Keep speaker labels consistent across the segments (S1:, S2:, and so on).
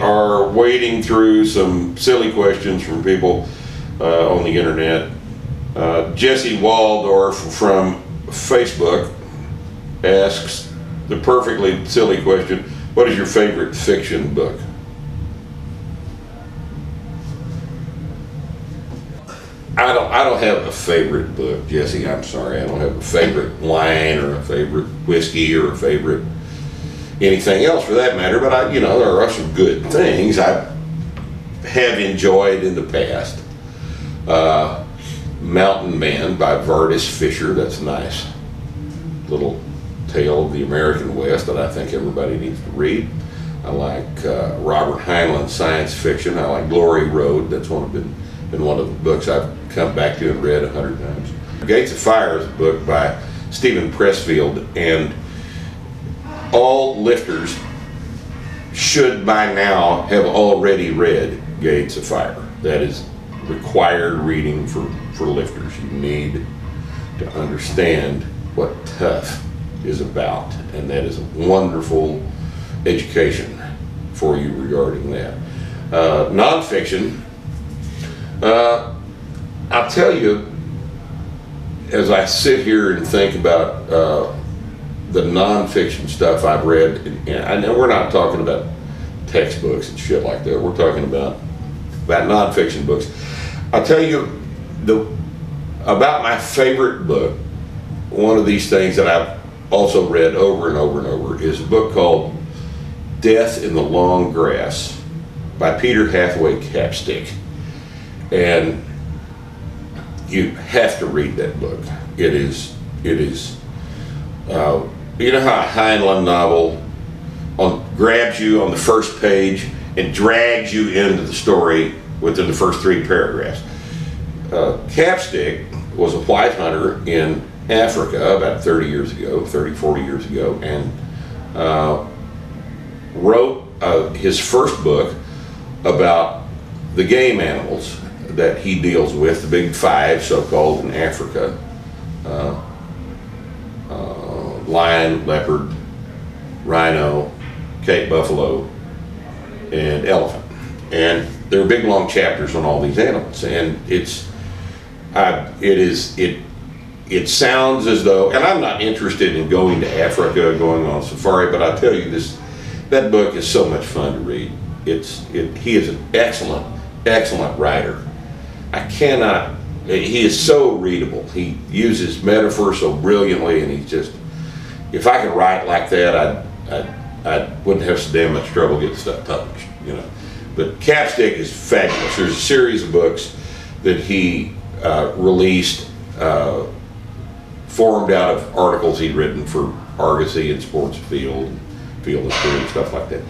S1: are wading through some silly questions from people uh, on the internet. Uh, Jesse Waldorf from Facebook asks the perfectly silly question What is your favorite fiction book? I don't, I don't have a favorite book, Jesse. I'm sorry. I don't have a favorite wine or a favorite whiskey or a favorite anything else for that matter. But I, you know, there are some good things I have enjoyed in the past. Uh, Mountain Man by Vardis Fisher. That's nice little tale of the American West that I think everybody needs to read. I like uh, Robert Heinlein science fiction. I like Glory Road. That's one of been been one of the books I've come back to and read a hundred times. Gates of Fire is a book by Steven Pressfield, and all lifters should by now have already read Gates of Fire. That is required reading for, for lifters. You need to understand what tough is about, and that is a wonderful education for you regarding that. Uh, nonfiction, uh, I'll tell you, as I sit here and think about uh, the nonfiction stuff I've read, and I know we're not talking about textbooks and shit like that. We're talking about about nonfiction books. I'll tell you the about my favorite book. One of these things that I've also read over and over and over is a book called Death in the Long Grass by Peter Hathaway Capstick. And you have to read that book. It is, it is, uh, you know how a Heinlein novel on, grabs you on the first page and drags you into the story within the first three paragraphs. Uh, Capstick was a white hunter in Africa about 30 years ago, 30, 40 years ago, and uh, wrote uh, his first book about the game animals that he deals with, the big five, so-called, in Africa. Uh, lion, leopard, rhino, Cape buffalo, and elephant. And there are big long chapters on all these animals, and it's, I, it is, it, it sounds as though, and I'm not interested in going to Africa, going on safari, but I tell you this, that book is so much fun to read. It's, it, he is an excellent, excellent writer. I cannot, he is so readable. He uses metaphor so brilliantly, and he's just, if I could write like that, I'd, I'd, I wouldn't have so damn much trouble getting stuff published, you know. But Capstick is fabulous. There's a series of books that he uh, released, uh, formed out of articles he'd written for Argosy and Sports Afield, Field Stream, and stuff like that.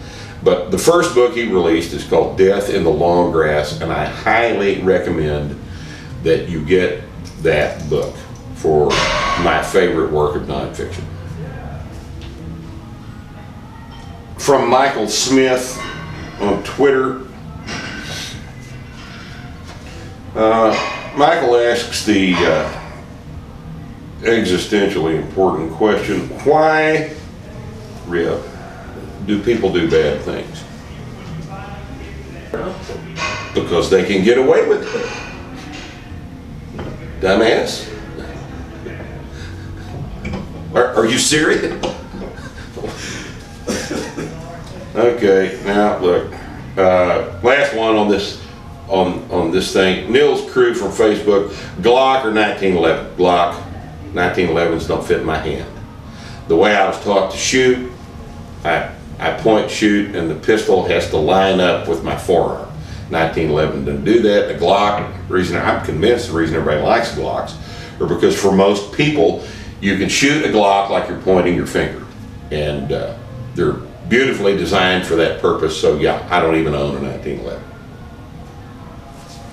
S1: But the first book he released is called Death in the Long Grass, and I highly recommend that you get that book for my favorite work of nonfiction. From Michael Smith on Twitter. Uh, Michael asks the uh, existentially important question why, Rip, do people do bad things? Because they can get away with it. Dumbass. Are, are you serious? Okay, now look. Uh, last one on this on on this thing. Nils Crew from Facebook. Glock or 1911? Glock. 1911s don't fit my hand. The way I was taught to shoot, I I point, shoot, and the pistol has to line up with my forearm. 1911 doesn't do that. The Glock, reason I'm convinced the reason everybody likes Glocks, are because for most people, you can shoot a Glock like you're pointing your finger, and uh, they're beautifully designed for that purpose. So yeah, I don't even own a 1911.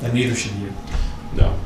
S2: And neither should you.
S1: No.